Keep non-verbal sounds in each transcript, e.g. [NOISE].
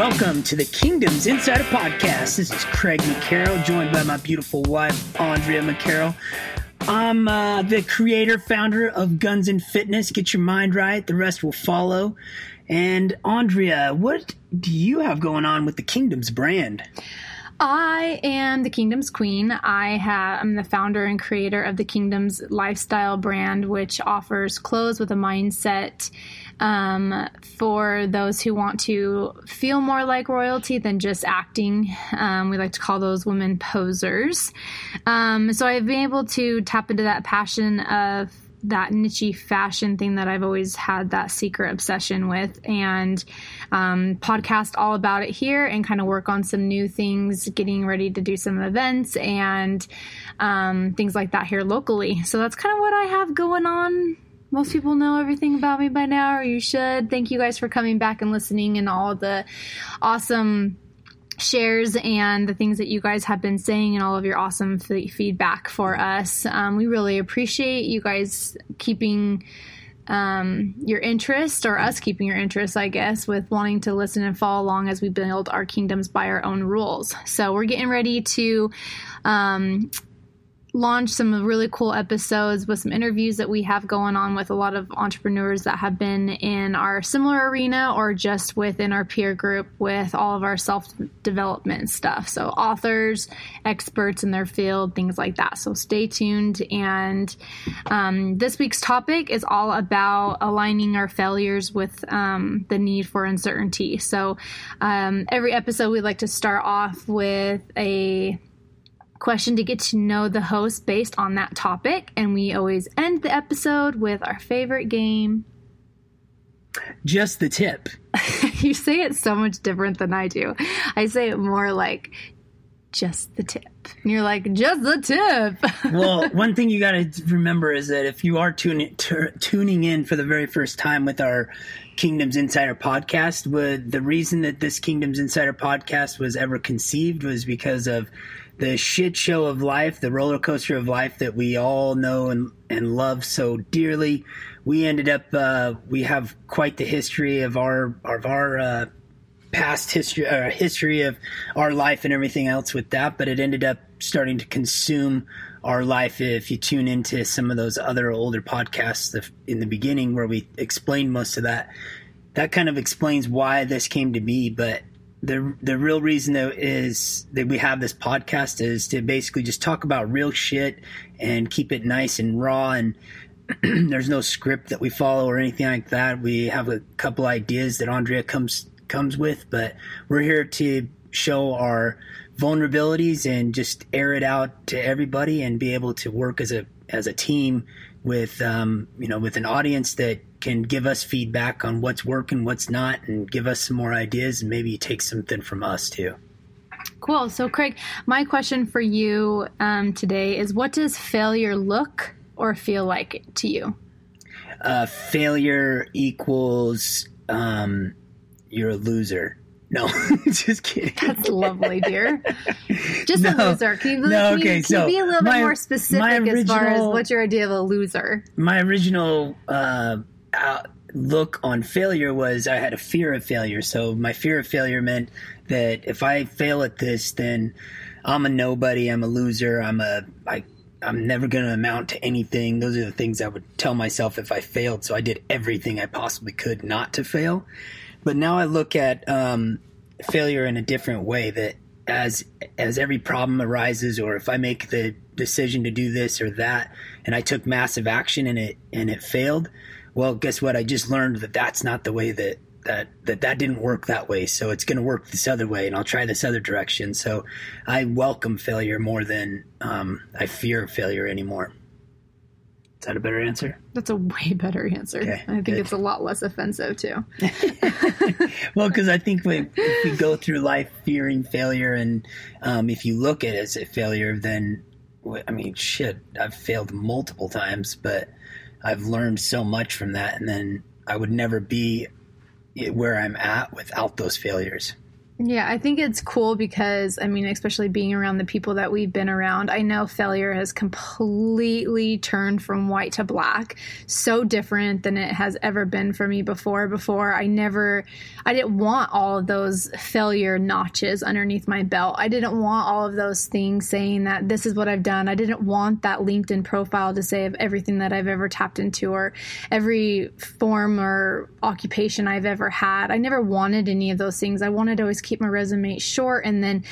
Welcome to the Kingdoms Insider Podcast. This is Craig McCarroll, joined by my beautiful wife, Andrea McCarroll. I'm uh, the creator, founder of Guns and Fitness. Get your mind right, the rest will follow. And Andrea, what do you have going on with the Kingdoms brand? I am the Kingdom's Queen. I I'm the founder and creator of the Kingdom's lifestyle brand, which offers clothes with a mindset um, for those who want to feel more like royalty than just acting. Um, we like to call those women posers. Um, so I've been able to tap into that passion of that niche fashion thing that I've always had that secret obsession with and um, podcast all about it here and kind of work on some new things, getting ready to do some events and um, things like that here locally. So that's kind of what I have going on. Most people know everything about me by now, or you should. Thank you guys for coming back and listening and all the awesome shares and the things that you guys have been saying and all of your awesome f- feedback for us. Um, we really appreciate you guys keeping um, your interest, or us keeping your interest, I guess, with wanting to listen and follow along as we build our kingdoms by our own rules. So we're getting ready to um, launch some really cool episodes with some interviews that we have going on with a lot of entrepreneurs that have been in our similar arena or just within our peer group with all of our self development stuff. So, authors, experts in their field, things like that. So, stay tuned. And um, this week's topic is all about aligning our failures with um, the need for uncertainty. So, um, every episode, we like to start off with a question to get to know the host based on that topic. And we always end the episode with our favorite game. Just the tip. [LAUGHS] you say it so much different than I do. I say it more like just the tip. And you're like, just the tip. [LAUGHS] well, one thing you got to remember is that if you are tuning t- tuning in for the very first time with our Kingdoms Insider podcast, would the reason that this Kingdoms Insider podcast was ever conceived was because of the shit show of life, the roller coaster of life that we all know and, and love so dearly. We ended up, uh, we have quite the history of our, of our, uh, past history, uh, history of our life and everything else with that, but it ended up starting to consume our life if you tune into some of those other older podcasts in the beginning where we explained most of that. That kind of explains why this came to be, but the the real reason though is that we have this podcast is to basically just talk about real shit and keep it nice and raw and [CLEARS THROAT] there's no script that we follow or anything like that. We have a couple ideas that Andrea comes comes with, but we're here to show our vulnerabilities and just air it out to everybody and be able to work as a as a team with um, you know with an audience that can give us feedback on what's working, what's not, and give us some more ideas and maybe take something from us too. Cool. So, Craig, my question for you um, today is what does failure look or feel like to you? Uh, failure equals um, you're a loser. No, [LAUGHS] just kidding. That's lovely, dear. [LAUGHS] Just no, a loser. Can you, no, can okay, you, can so you be a little my, bit more specific original, as far as what's your idea of a loser? My original uh, look on failure was I had a fear of failure. So my fear of failure meant that if I fail at this, then I'm a nobody. I'm a loser. I'm a I. I'm never going to amount to anything. Those are the things I would tell myself if I failed. So I did everything I possibly could not to fail. But now I look at um, failure in a different way. That as as every problem arises, or if I make the decision to do this or that, and I took massive action and it and it failed, well, guess what? I just learned that that's not the way that that that that didn't work that way. So it's going to work this other way, and I'll try this other direction. So I welcome failure more than um, I fear failure anymore. Is that a better answer? That's a way better answer. Okay, I think good. it's a lot less offensive too. [LAUGHS] well, because I think we, if we go through life fearing failure, and um, if you look at it as a failure, then I mean, shit, I've failed multiple times, but I've learned so much from that, and then I would never be where I'm at without those failures. Yeah, I think it's cool because, I mean, especially being around the people that we've been around, I know failure has completely turned from white to black. So different than it has ever been for me before. Before, I never, I didn't want all of those failure notches underneath my belt. I didn't want all of those things saying that this is what I've done. I didn't want that LinkedIn profile to say of everything that I've ever tapped into or every form or occupation I've ever had. I never wanted any of those things. I wanted to always keep my resume short and then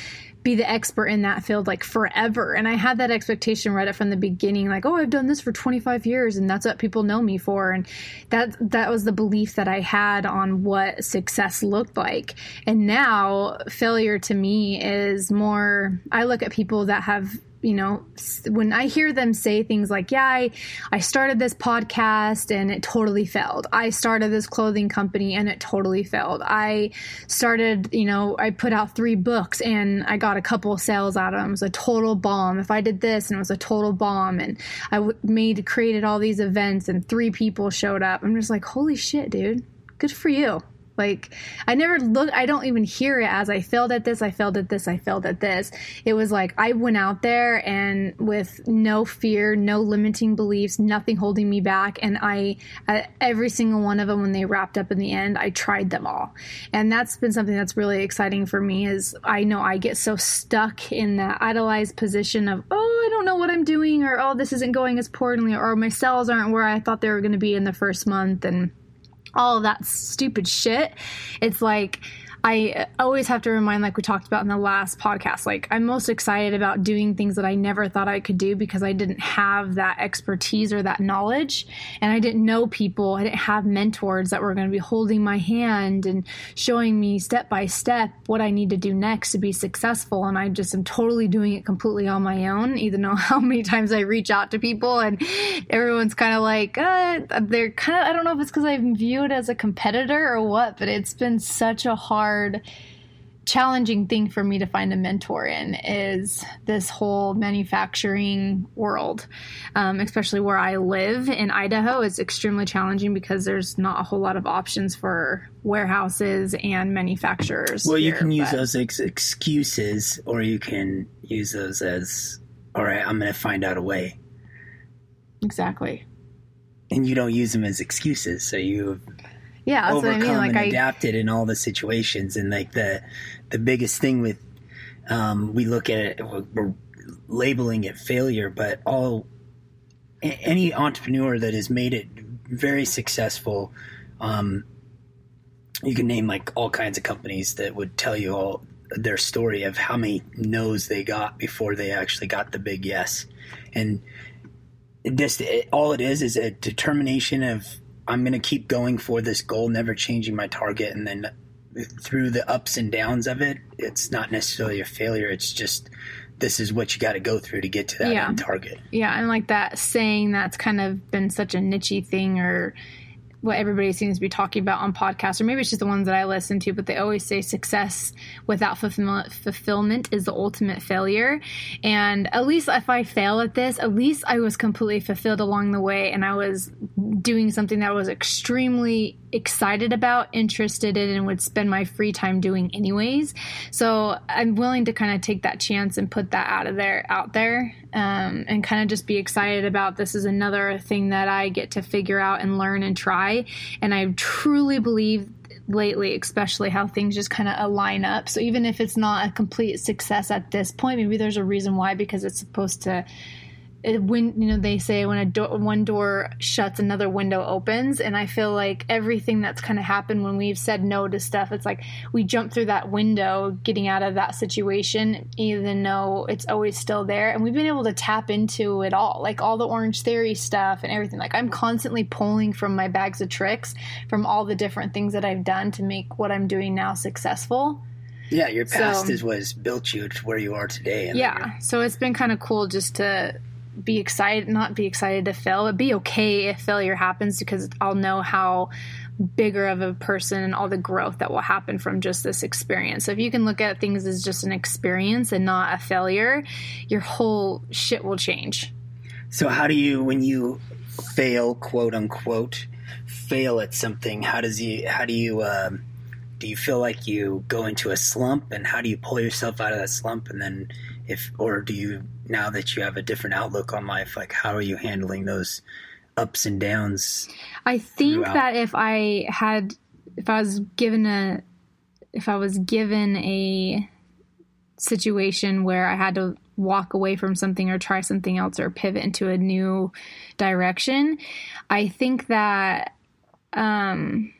be the expert in that field like forever. And I had that expectation right up from the beginning, like, oh, I've done this for 25 years and that's what people know me for. And that that was the belief that I had on what success looked like. And now failure to me is more I look at people that have you know when i hear them say things like yeah I, I started this podcast and it totally failed. I started this clothing company and it totally failed. I started you know i put out three books and i got a couple sales out of them it was a total bomb. If i did this and it was a total bomb and I made created all these events and three people showed up. I'm just like holy shit dude. Good for you like I never look I don't even hear it as I failed at this, I failed at this, I failed at this. It was like I went out there and with no fear, no limiting beliefs, nothing holding me back and I uh, every single one of them when they wrapped up in the end, I tried them all. And that's been something that's really exciting for me is I know I get so stuck in that idolized position of, "Oh, I don't know what I'm doing," or "Oh, this isn't going as poorly," or oh, "My cells aren't where I thought they were going to be in the first month." And all that stupid shit. It's like I always have to remind, like we talked about in the last podcast, like I'm most excited about doing things that I never thought I could do because I didn't have that expertise or that knowledge. And I didn't know people, I didn't have mentors that were going to be holding my hand and showing me step by step what I need to do next to be successful. And I just am totally doing it completely on my own, even though [LAUGHS] how many times I reach out to people and everyone's kind of like, uh, they're kind of, I don't know if it's because I'm viewed as a competitor or what, but it's been such a hard hard challenging thing for me to find a mentor in is this whole manufacturing world, um, especially where I live in Idaho. is extremely challenging because there's not a whole lot of options for warehouses and manufacturers. Well, you can use but... those as excuses, or you can use those as, all right, I'm going to find out a way. Exactly. And you don't use them as excuses, so you yeah, overcome I mean. Like and I adapted in all the situations, and like the the biggest thing with um, we look at it, we're labeling it failure, but all any entrepreneur that has made it very successful, um, you can name like all kinds of companies that would tell you all their story of how many no's they got before they actually got the big yes, and this all it is is a determination of I'm going to keep going for this goal, never changing my target. And then through the ups and downs of it, it's not necessarily a failure. It's just this is what you got to go through to get to that yeah. end target. Yeah, and like that saying that's kind of been such a nichey thing or what everybody seems to be talking about on podcasts, or maybe it's just the ones that I listen to, but they always say success without fulfillment is the ultimate failure. And at least if I fail at this, at least I was completely fulfilled along the way and I was doing something that I was extremely excited about, interested in, and would spend my free time doing anyways. So I'm willing to kind of take that chance and put that out of there, out there, um, and kind of just be excited about this is another thing that I get to figure out and learn and try. And I truly believe lately, especially how things just kind of align up. So even if it's not a complete success at this point, maybe there's a reason why because it's supposed to when you know they say when a door one door shuts another window opens. And i feel like everything that's kind of happened when we've said no to stuff it's like we jump through that window getting out of that situation even though it's always still there. And we've been able to tap into it all like all the Orangetheory stuff and everything. Like i'm constantly pulling from my bags of tricks from all the different things that i've done to make what i'm doing now successful. Yeah, your past so, is what has built you to where you are today. yeah, so it's been kind of cool just to be excited, not be excited to fail, but be okay if failure happens because I'll know how bigger of a person and all the growth that will happen from just this experience. So if you can look at things as just an experience and not a failure, your whole shit will change. So how do you when you fail, quote unquote, fail at something, how does you how do you um, do you feel like you go into a slump and how do you pull yourself out of that slump and then if or do you now that you have a different outlook on life like how are you handling those ups and downs I think throughout? that if I had if I was given a if I was given a situation where I had to walk away from something or try something else or pivot into a new direction, I think that um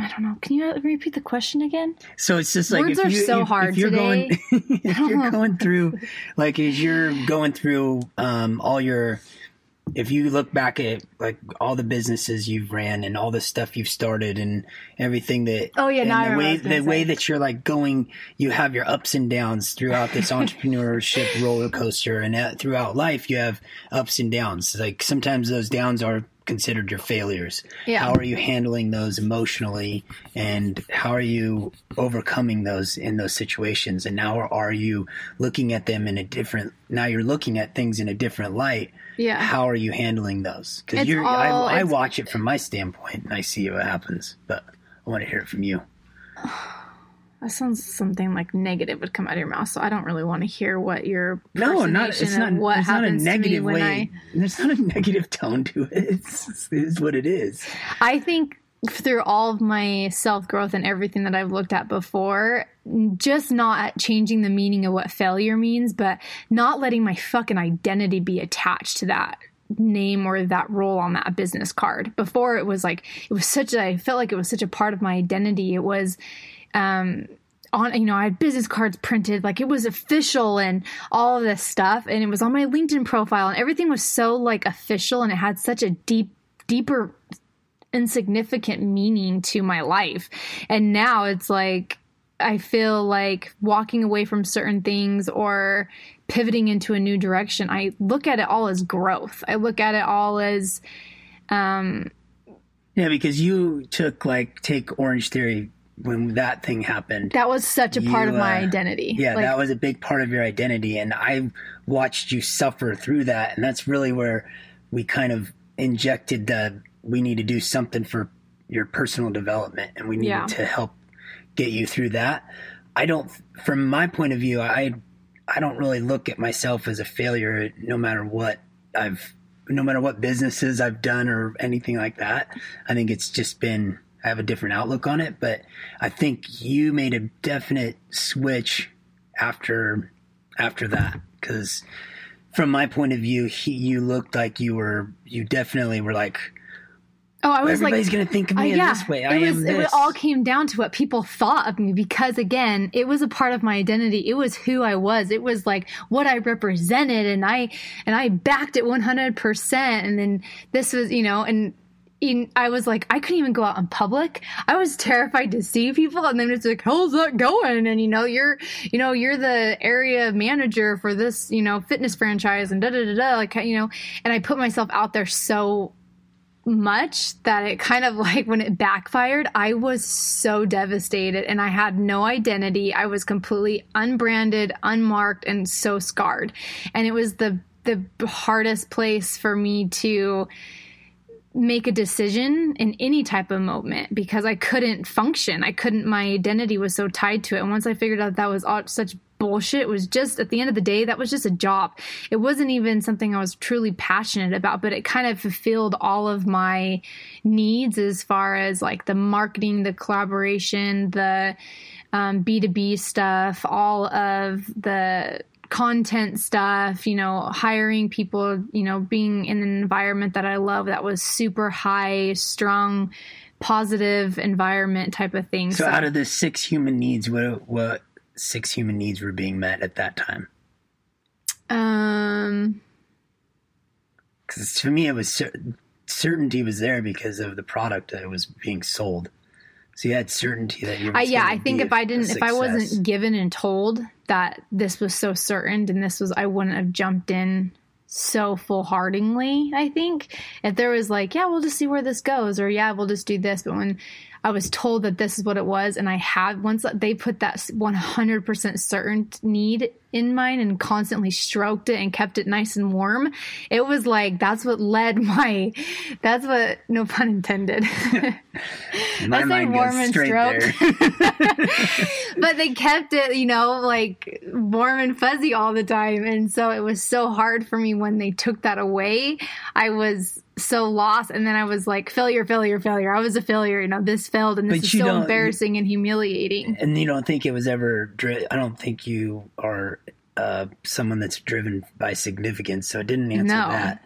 I don't know. Can you repeat the question again? So it's just like words are you, so if, hard [LAUGHS] if you're today. Going, if you're going through, like, as you're going through um, all your if you look back at like all the businesses you've ran and all the stuff you've started and everything that oh yeah now the way the say. way that you're like going you have your ups and downs throughout this [LAUGHS] entrepreneurship roller coaster and uh, throughout life you have ups and downs like sometimes those downs are considered your failures yeah. how are you handling those emotionally and how are you overcoming those in those situations and now are you looking at them in a different now you're looking at things in a different light yeah. How are you handling those? Because you're, all, I, I watch it from my standpoint and I see what happens, but I want to hear it from you. [SIGHS] That sounds something like negative would come out of your mouth, so I don't really want to hear what your no, not it's not what it's happens not a negative way. I, there's not a negative tone to it. It's, it's what it is. I think through all of my self growth and everything that I've looked at before, just not changing the meaning of what failure means, but not letting my fucking identity be attached to that name or that role on that business card. Before it was like it was such a I felt like it was such a part of my identity. It was um on you know I had business cards printed like it was official and all of this stuff and it was on my LinkedIn profile and everything was so like official and it had such a deep deeper insignificant meaning to my life. And now it's like I feel like walking away from certain things or pivoting into a new direction, I look at it all as growth. I look at it all as um yeah, because you took like take Orangetheory when that thing happened. That was such a part of my uh, identity. Yeah, like, that was a big part of your identity and I watched you suffer through that and that's really where we kind of injected the we need to do something for your personal development and we need yeah. to help get you through that. I don't, from my point of view, I, I don't really look at myself as a failure no matter what I've, no matter what businesses I've done or anything like that. I think it's just been, I have a different outlook on it, but I think you made a definite switch after, after that. Cause from my point of view, he, you looked like you were, you definitely were like, Oh, I was Everybody's like, everybody's going to think of me uh, yeah, this way. I it was, am this. It all came down to what people thought of me because, again, it was a part of my identity. It was who I was. It was like what I represented, and I and I backed it 100. percent And then this was, you know, and in, I was like, I couldn't even go out in public. I was terrified to see people, and then it's like, how's that going? And you know, you're, you know, you're the area manager for this, you know, fitness franchise, and da da da da. Like, you know, and I put myself out there so much that it kind of [LAUGHS] like when it backfired, I was so devastated and I had no identity. I was completely unbranded, unmarked, and so scarred. And it was the the hardest place for me to make a decision in any type of moment because I couldn't function. I couldn't, my identity was so tied to it. And once I figured out that was all, such bullshit, was just at the end of the day, that was just a job. It wasn't even something I was truly passionate about, but it kind of fulfilled all of my needs as far as like the marketing, the collaboration, the um, B2B stuff, all of the content stuff, you know, hiring people, you know, being in an environment that I love that was super high, strong, positive environment type of thing. So, so out of the six human needs, what what six human needs were being met at that time? Um, because to me, it was cer- certainty was there because of the product that was being sold. So you had certainty that you. Uh, yeah, I think if I didn't, if I wasn't given and told that this was so certain and this was, I wouldn't have jumped in so full heartedly. I think if there was like, yeah, we'll just see where this goes, or yeah, we'll just do this. But when I was told that this is what it was, and I have once they put that 100% certain need in mine and constantly stroked it and kept it nice and warm. It was like that's what led [LAUGHS] my. That's what no pun intended. [LAUGHS] my mind warm goes straight [LAUGHS] but they kept it, you know, like warm and fuzzy all the time, and so it was so hard for me when they took that away. I was so lost. And then i was like failure failure failure. I was a failure. You know this failed and this but is so embarrassing and humiliating. And you don't think it was ever dri- i don't think you are uh, someone that's driven by significance. So it didn't answer no. that.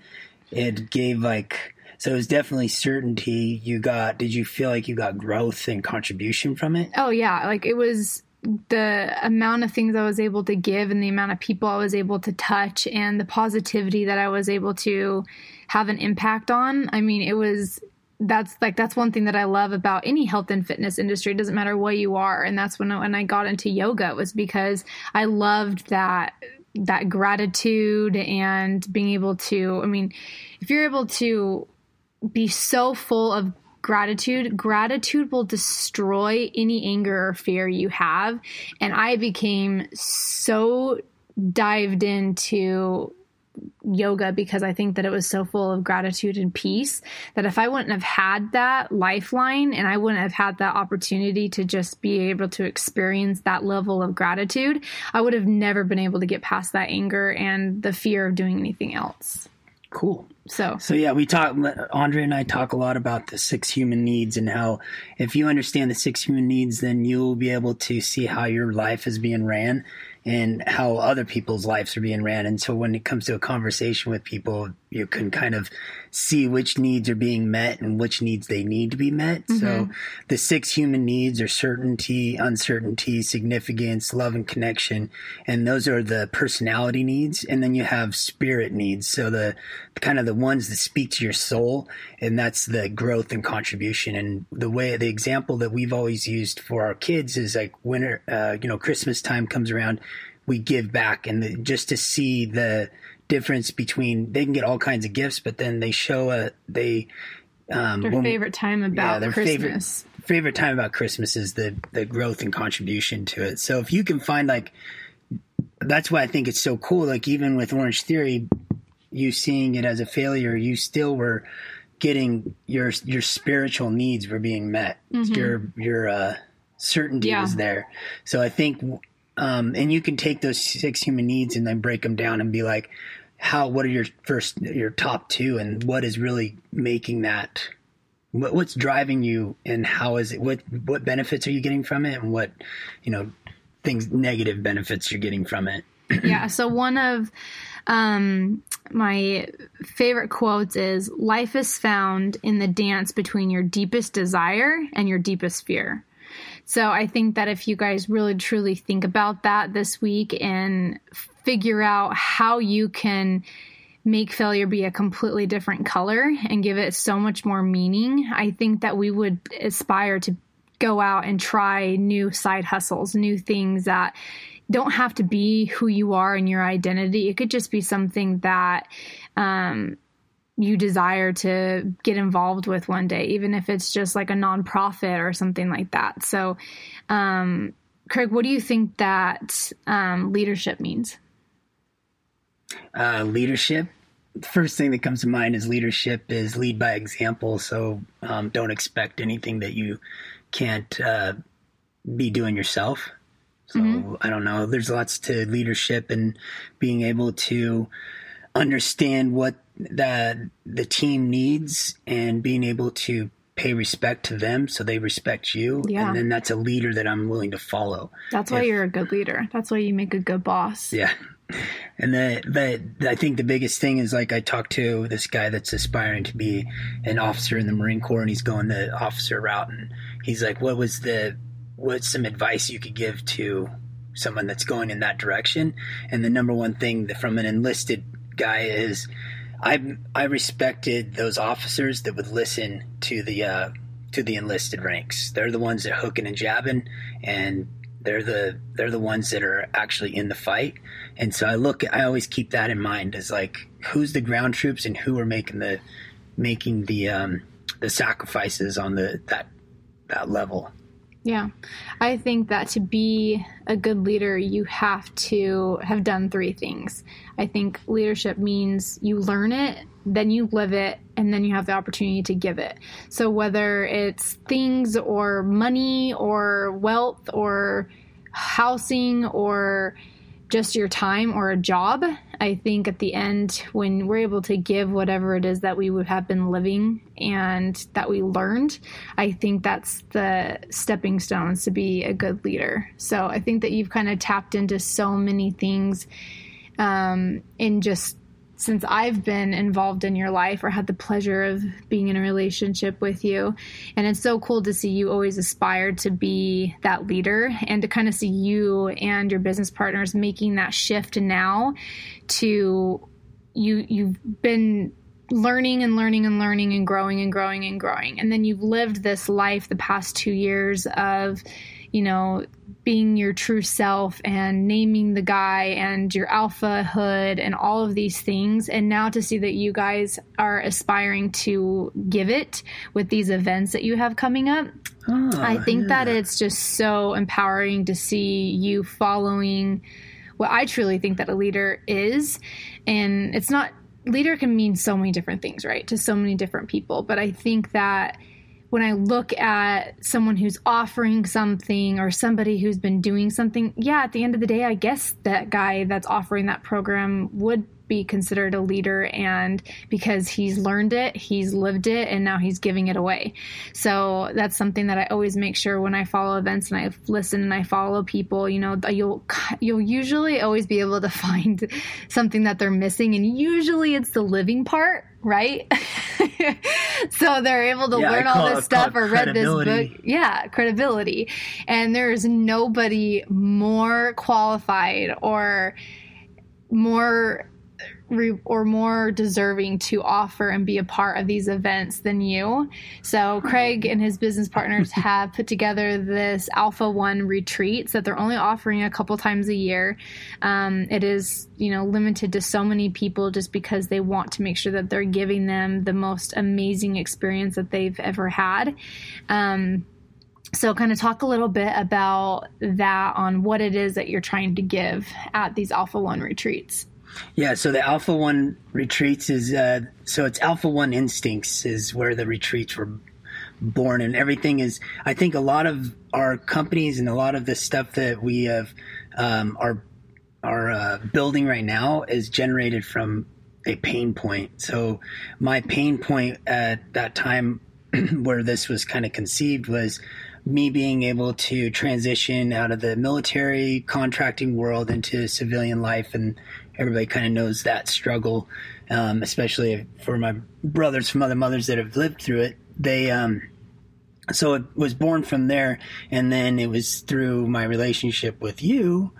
It gave like so it was definitely certainty. You got did you feel like you got growth and contribution from it? Oh yeah. Like it was the amount of things I was able to give and the amount of people I was able to touch and the positivity that I was able to have an impact on. I mean, it was that's like that's one thing that I love about any health and fitness industry. It doesn't matter what you are, and that's when I, when I got into yoga was because I loved that that gratitude and being able to. I mean, if you're able to be so full of gratitude, gratitude will destroy any anger or fear you have. And I became so dived into yoga because I think that it was so full of gratitude and peace that if I wouldn't have had that lifeline and I wouldn't have had that opportunity to just be able to experience that level of gratitude, I would have never been able to get past that anger and the fear of doing anything else. Cool. So, so yeah, we talk. Andrea and I talk a lot about the six human needs and how, if you understand the six human needs, then you'll be able to see how your life is being ran and how other people's lives are being ran. And so when it comes to a conversation with people, you can kind of see which needs are being met and which needs they need to be met. Mm-hmm. So the six human needs are certainty, uncertainty, significance, love and connection. And those are the personality needs. And then you have spirit needs. So the kind of the ones that speak to your soul. And that's the growth and contribution. And the way, the example that we've always used for our kids is like winter, uh, you know, Christmas time comes around, we give back and the, just to see the, difference between they can get all kinds of gifts, but then they show a they um, their when, favorite time about yeah, their Christmas. Favorite, favorite time about Christmas is the the growth and contribution to it. So if you can find like that's why I think it's so cool. Like even with Orangetheory, you seeing it as a failure, you still were getting your your spiritual needs were being met. Mm-hmm. Your your uh, certainty yeah. was there. So I think um, and you can take those six human needs and then break them down and be like, how, what are your first, your top two and what is really making that, what, what's driving you and how is it, what, what benefits are you getting from it and what, you know, things, negative benefits you're getting from it. [CLEARS THROAT] yeah. So one of, um, my favorite quotes is life is found in the dance between your deepest desire and your deepest fear. So I think that if you guys really truly think about that this week and figure out how you can make failure be a completely different color and give it so much more meaning, I think that we would aspire to go out and try new side hustles, new things that don't have to be who you are and your identity. It could just be something that um, you desire to get involved with one day, even if it's just like a nonprofit or something like that. So, um, Craig, what do you think that um, leadership means? Uh, leadership. First thing that comes to mind is leadership is lead by example. So um, don't expect anything that you can't uh, be doing yourself. So mm-hmm. I don't know. There's lots to leadership and being able to understand what the the team needs and being able to pay respect to them so they respect you. Yeah. and then that's a leader that i'm willing to follow. That's why if, you're a good leader. That's why you make a good boss. Yeah. And the, the i think the biggest thing is like i talked to this guy that's aspiring to be an officer in the marine corps and he's going the officer route and he's like what was the what's some advice you could give to someone that's going in that direction? And the number one thing that from an enlisted guy is I I respected those officers that would listen to the uh, to the enlisted ranks. They're the ones that hooking and jabbing, and they're the they're the ones that are actually in the fight. And so I look, I always keep that in mind as like who's the ground troops and who are making the making the um, the sacrifices on the that that level. Yeah. I think that to be a good leader, you have to have done three things. I think leadership means you learn it, then you live it, and then you have the opportunity to give it. So whether it's things or money or wealth or housing or just your time or a job. I think at the end, when we're able to give whatever it is that we would have been living and that we learned, I think that's the stepping stones to be a good leader. So I think that you've kind of tapped into so many things um, in just since I've been involved in your life or had the pleasure of being in a relationship with you. And it's so cool to see you always aspire to be that leader and to kind of see you and your business partners making that shift now to you you've been learning and learning and learning and growing and growing and growing. And then you've lived this life the past 2 years of you know being your true self and naming the guy and your alpha hood and all of these things. And now to see that you guys are aspiring to give it with these events that you have coming up. Oh, I think yeah. that it's just so empowering to see you following what I truly think that a leader is. And it's not, leader can mean so many different things, right? To so many different people. But I think that when I look at someone who's offering something or somebody who's been doing something, yeah, at the end of the day, I guess that guy that's offering that program would be considered a leader and because he's learned it, he's lived it and now he's giving it away. So that's something that I always make sure when I follow events and I listen and I follow people, you know, you'll you'll usually always be able to [LAUGHS] find something that they're missing and usually it's the living part right? [LAUGHS] [LAUGHS] so they're able to yeah, learn all this stuff or read this book. Yeah, credibility. And there's nobody more qualified or more re- or more deserving to offer and be a part of these events than you. So Craig and his business partners [LAUGHS] have put together this Alpha One retreats that they're only offering a couple times a year. Um, it is you know limited to so many people just because they want to make sure that they're giving them the most amazing experience that they've ever had. Um, so, kind of talk a little bit about that on what it is that you're trying to give at these Alpha One retreats. Yeah, so the Alpha One retreats is uh, so it's Alpha One Instincts is where the retreats were born, and everything is. I think a lot of our companies and a lot of the stuff that we have um, are are uh, building right now is generated from a pain point. So my pain point at that time [CLEARS THROAT] where this was kind of conceived was me being able to transition out of the military contracting world into civilian life and everybody kind of knows that struggle, um, especially for my brothers from other mothers that have lived through it. They, um, so it was born from there, and then it was through my relationship with you,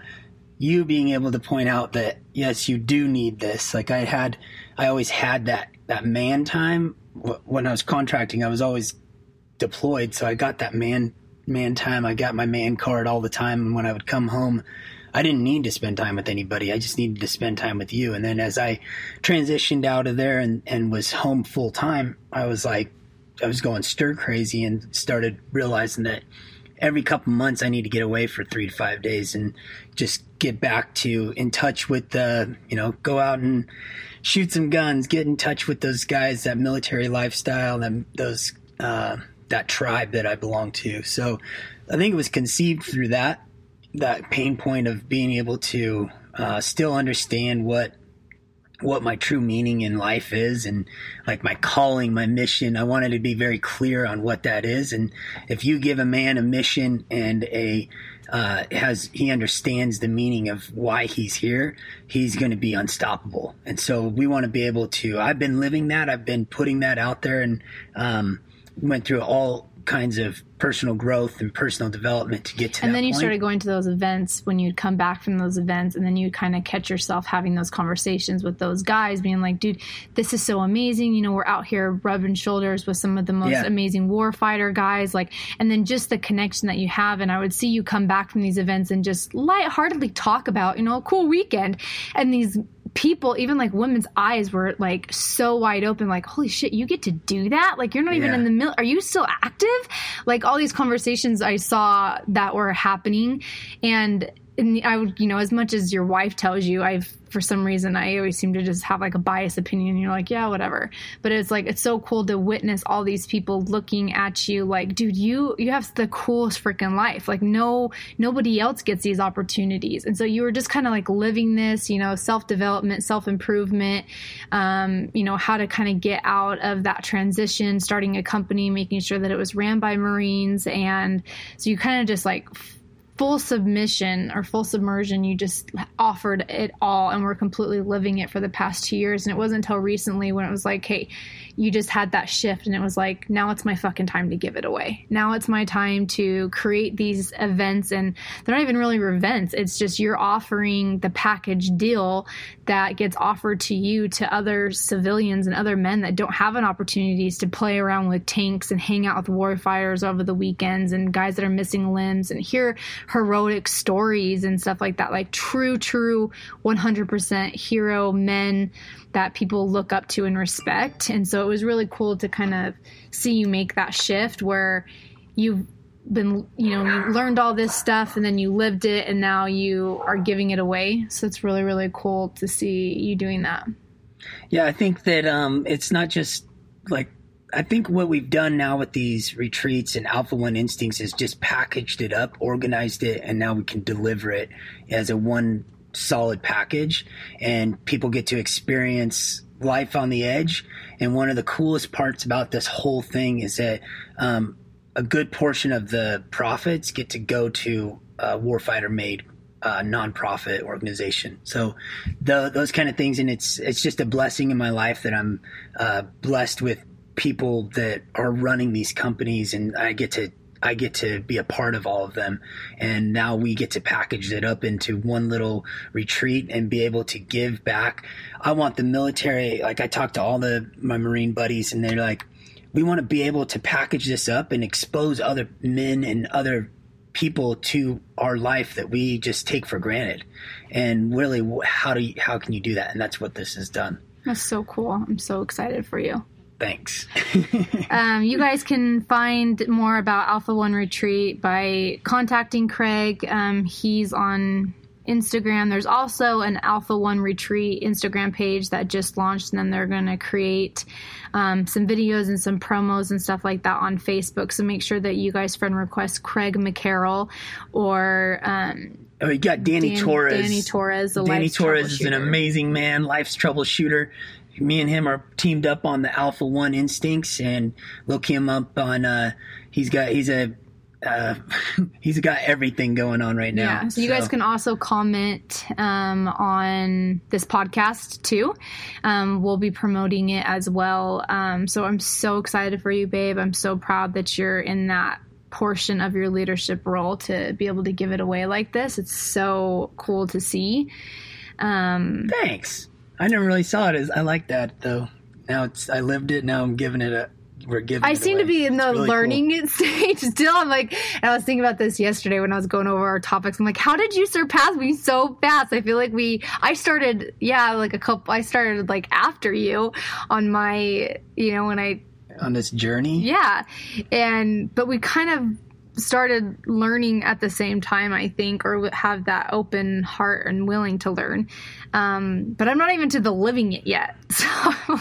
you being able to point out that yes, you do need this. Like I had, I always had that that man time when I was contracting. I was always deployed, so I got that man man time. I got my man card all the time, and when I would come home, I didn't need to spend time with anybody. I just needed to spend time with you. And then as I transitioned out of there and, and was home full time, I was like, I was going stir crazy and started realizing that every couple months I need to get away for three to five days and just get back to in touch with the, you know, go out and shoot some guns, get in touch with those guys, that military lifestyle, and those, uh, that tribe that I belong to. So I think it was conceived through that that pain point of being able to uh, still understand what what my true meaning in life is and like my calling my mission. I wanted to be very clear on what that is. And if you give a man a mission and a uh, has he understands the meaning of why he's here he's going to be unstoppable. And so we want to be able to i've been living that i've been putting that out there and um, went through all kinds of personal growth and personal development to get to and then you point. started going to those events when you'd come back from those events and then you'd kind of catch yourself having those conversations with those guys being like dude this is so amazing you know we're out here rubbing shoulders with some of the most yeah. amazing warfighter guys like and then just the connection that you have and i would see you come back from these events and just lightheartedly talk about you know a cool weekend and these people, even like women's eyes were like so wide open, like, holy shit, you get to do that? Like, you're not even Yeah. in the middle. Are you still active? Like, all these conversations I saw that were happening. And, and I would, you know, as much as your wife tells you, I've, for some reason, I always seem to just have like a biased opinion. You're like, yeah, whatever. But it's like, it's so cool to witness all these people looking at you like, dude, you, you have the coolest freaking life. Like, no, nobody else gets these opportunities. And so you were just kind of like living this, you know, self development, self improvement, um, you know, how to kind of get out of that transition, starting a company, making sure that it was ran by Marines. And so you kind of just like, full submission or full submersion you just offered it all and were completely living it for the past two years. And it wasn't until recently when it was like hey you just had that shift and it was like now it's my fucking time to give it away. Now it's my time to create these events and they're not even really events it's just you're offering the package deal that gets offered to you to other civilians and other men that don't have an opportunities to play around with tanks and hang out with warfighters over the weekends and guys that are missing limbs and hear heroic stories and stuff like that. Like true true 100% hero men that people look up to and respect. And so it was really cool to kind of see you make that shift where you've been you know you learned all this stuff and then you lived it and now you are giving it away. So it's really really cool to see you doing that. Yeah, I think that um, it's not just like I think what we've done now with these retreats and Alpha One Instincts is just packaged it up, organized it, and now we can deliver it as a one solid package, and people get to experience life on the edge. And one of the coolest parts about this whole thing is that um, a good portion of the profits get to go to uh, warfighter made uh, nonprofit organization. So the, those kind of things, and it's it's just a blessing in my life that I'm uh, blessed with people that are running these companies, and I get to I get to be a part of all of them. And now we get to package it up into one little retreat and be able to give back. I want the military, like I talked to all the my Marine buddies, and they're like, we want to be able to package this up and expose other men and other people to our life that we just take for granted. And really, how do you, how can you do that? And that's what this has done. that's so cool i'm so excited for you Thanks. [LAUGHS] um, you guys can find more about Alpha One Retreat by contacting Craig. Um, he's on Instagram. There's also an Alpha One Retreat Instagram page that just launched, and then they're going to create um, some videos and some promos and stuff like that on Facebook. So make sure that you guys friend request Craig McCarroll or um, Oh, you got Danny Dan- Torres. Danny Torres, the Danny Torres is an amazing man, life's troubleshooter. Me and him are teamed up on the Alpha One Instincts, and look him up on. Uh, he's got he's a uh, [LAUGHS] he's got everything going on right now. Yeah, so you guys can also comment um, on this podcast too. Um, we'll be promoting it as well. Um, so I'm so excited for you, babe. I'm so proud that you're in that portion of your leadership role to be able to give it away like this. It's so cool to see. Um, Thanks. I never really saw it as I like that though. Now it's I lived it. Now I'm giving it a. We're giving. I seem to be in the really learning [LAUGHS] stage still. I'm like, and I was thinking about this yesterday when I was going over our topics. I'm like, how did you surpass me so fast? I feel like we, I started, yeah, like a couple, I started like after you on my, you know, when I, on this journey. yeah. And, but we kind of, started learning at the same time i think or have that open heart and willing to learn um, but i'm not even to the living it yet [LAUGHS] so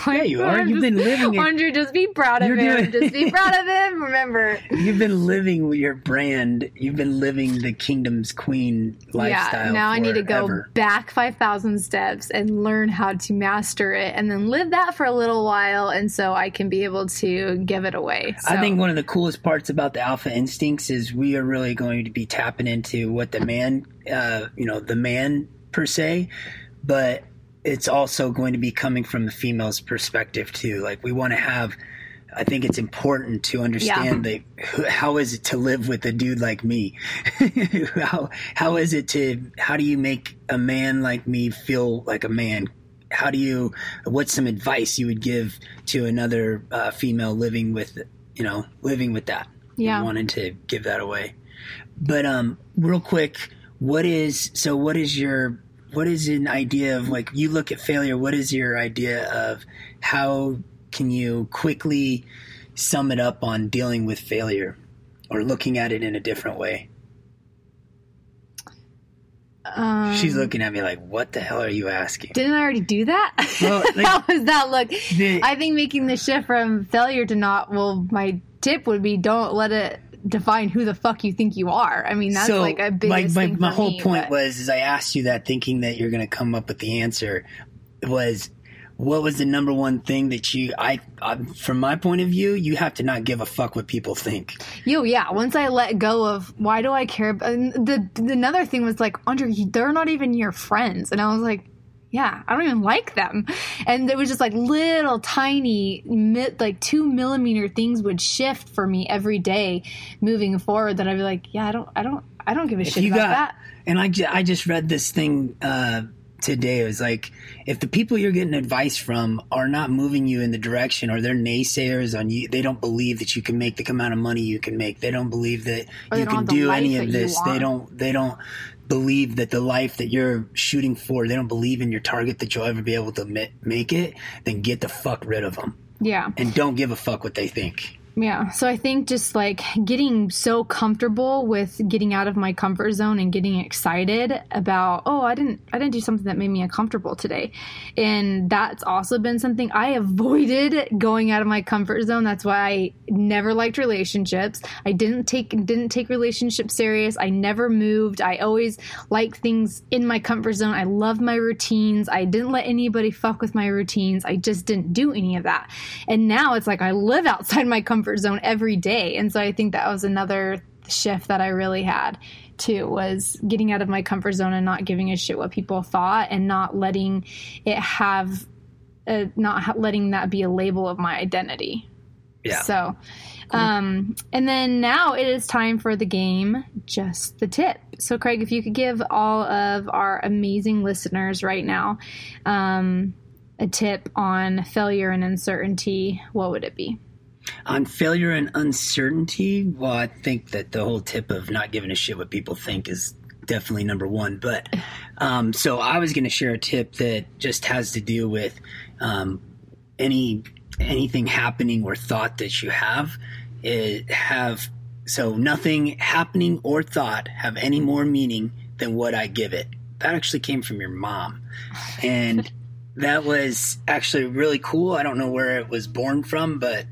like, Yeah, you are. You've just- been living it. Andrea, just be proud of You're him. doing- Just be [LAUGHS] proud of him. Remember. You've been living with your brand. You've been living the kingdom's queen lifestyle. yeah. Now I need to go back five thousand steps and learn how to master it, and then live that for a little while, and so I can be able to give it away. I think one of the coolest parts about the alpha instincts is we are really going to be tapping into what the man, uh, you know, the man per se, but it's also going to be coming from the female's perspective too. Like we want to have. I think it's important to understand that how is it to live with a dude like me? [LAUGHS] how how is it to how do you make a man like me feel like a man? How do you? What's some advice you would give to another uh, female living with you know living with that? Yeah. wanting to give that away. But um, real quick, what is so? What is your what is an idea of like you look at failure? What is your idea of how can you quickly sum it up on dealing with failure or looking at it in a different way? Um, She's looking at me like, "What the hell are you asking?" Didn't I already do that? Well, [LAUGHS] like- that was that look. The- I think making the shift from failure to not. Well, my tip would be don't let it define who the fuck you think you are. I mean, that's like a big my, my, thing my whole me, point but- was is I asked you that thinking that you're going to come up with the answer was what was the number one thing that you I, I from my point of view you have to not give a fuck what people think Yo, yeah. Once I let go of why do I care? About, and the, the another thing was like, Andre, they're not even your friends, and I was like, yeah, I don't even like them. And there was just like little tiny, like two millimeter things would shift for me every day, moving forward. That I'd be like, yeah, I don't, I don't, I don't give a shit you about got that. and I, ju- I just read this thing uh, today it was like if the people you're getting advice from are not moving you in the direction or they're naysayers on you they don't believe that you can make the amount of money you can make they don't believe that Or you can do any of this they don't they don't believe that the life that you're shooting for they don't believe in your target that you'll ever be able to make it then get the fuck rid of them Yeah. and don't give a fuck what they think Yeah. So I think just like getting so comfortable with getting out of my comfort zone and getting excited about, oh, I didn't I didn't do something that made me uncomfortable today. And that's also been something I avoided going out of my comfort zone. That's why I never liked relationships. I didn't take didn't take relationships serious. I never moved. I always liked things in my comfort zone. I loved my routines. I didn't let anybody fuck with my routines. I just didn't do any of that. And now it's like I live [LAUGHS] outside my comfort zone every day. And so I think that was another shift that I really had too was getting out of my comfort zone and not giving a shit what people thought and not letting it have uh, not letting that be a label of my identity. yeah So, um, and then now it is time for the game, just the tip. So, Craig, if you could give all of our amazing listeners right now um, a tip on failure and uncertainty, what would it be? On failure and uncertainty, well, I think that the whole tip of not giving a shit what people think is definitely number one. But um, so I was going to share a tip that just has to do with um, any anything happening or thought that you have. It have so nothing happening or thought have any more meaning than what I give it. That actually came from your mom, and [LAUGHS] that was actually really cool. I don't know where it was born from, but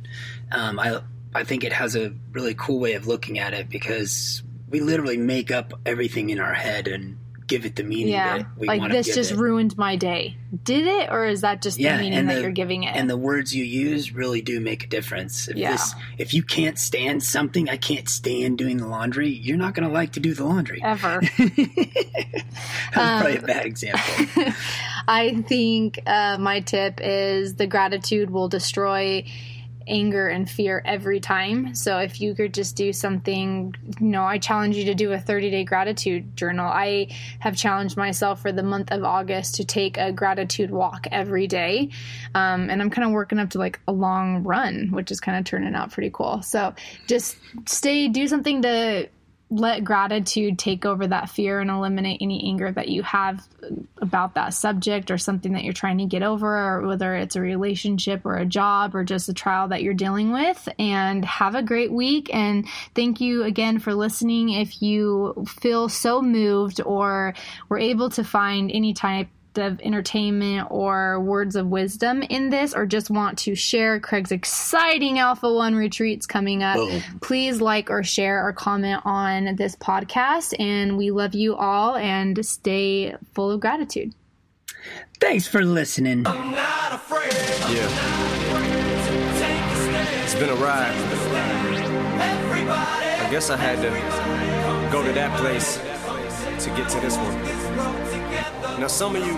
um, I I think it has a really cool way of looking at it because we literally make up everything in our head and give it the meaning Yeah, that we like want this just it. ruined my day. Did it, or is that just Yeah, the meaning and that the- you're giving it? and the words you use really do make a difference. If Yeah. this, if you can't stand something, I can't stand doing the laundry. You're not going to like to do the laundry. Ever. [LAUGHS] That's probably Um, a bad example. [LAUGHS] I think uh, my tip is the gratitude will destroy anger and fear every time. So if you could just do something, you know, I challenge you to do a 30 day gratitude journal. I have challenged myself for the month of August to take a gratitude walk every day. Um, and I'm kind of working up to like a long run, which is kind of turning out pretty cool. So just stay, do something to let gratitude take over that fear and eliminate any anger that you have about that subject or something that you're trying to get over, or whether it's a relationship or a job or just a trial that you're dealing with. And have a great week. And thank you again for listening. If you feel so moved or were able to find any type of entertainment or words of wisdom in this, or just want to share Craig's exciting Alpha One retreats coming up, Boom. please like or share or comment on this podcast. And we love you all and stay full of gratitude. Thanks for listening. Yeah. It's been a ride. I guess I had to go to that place to get to this one. Now, some of you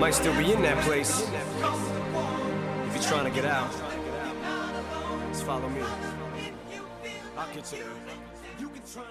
might still be in that place. If you're trying to get out, just follow me. I'll get you. You can try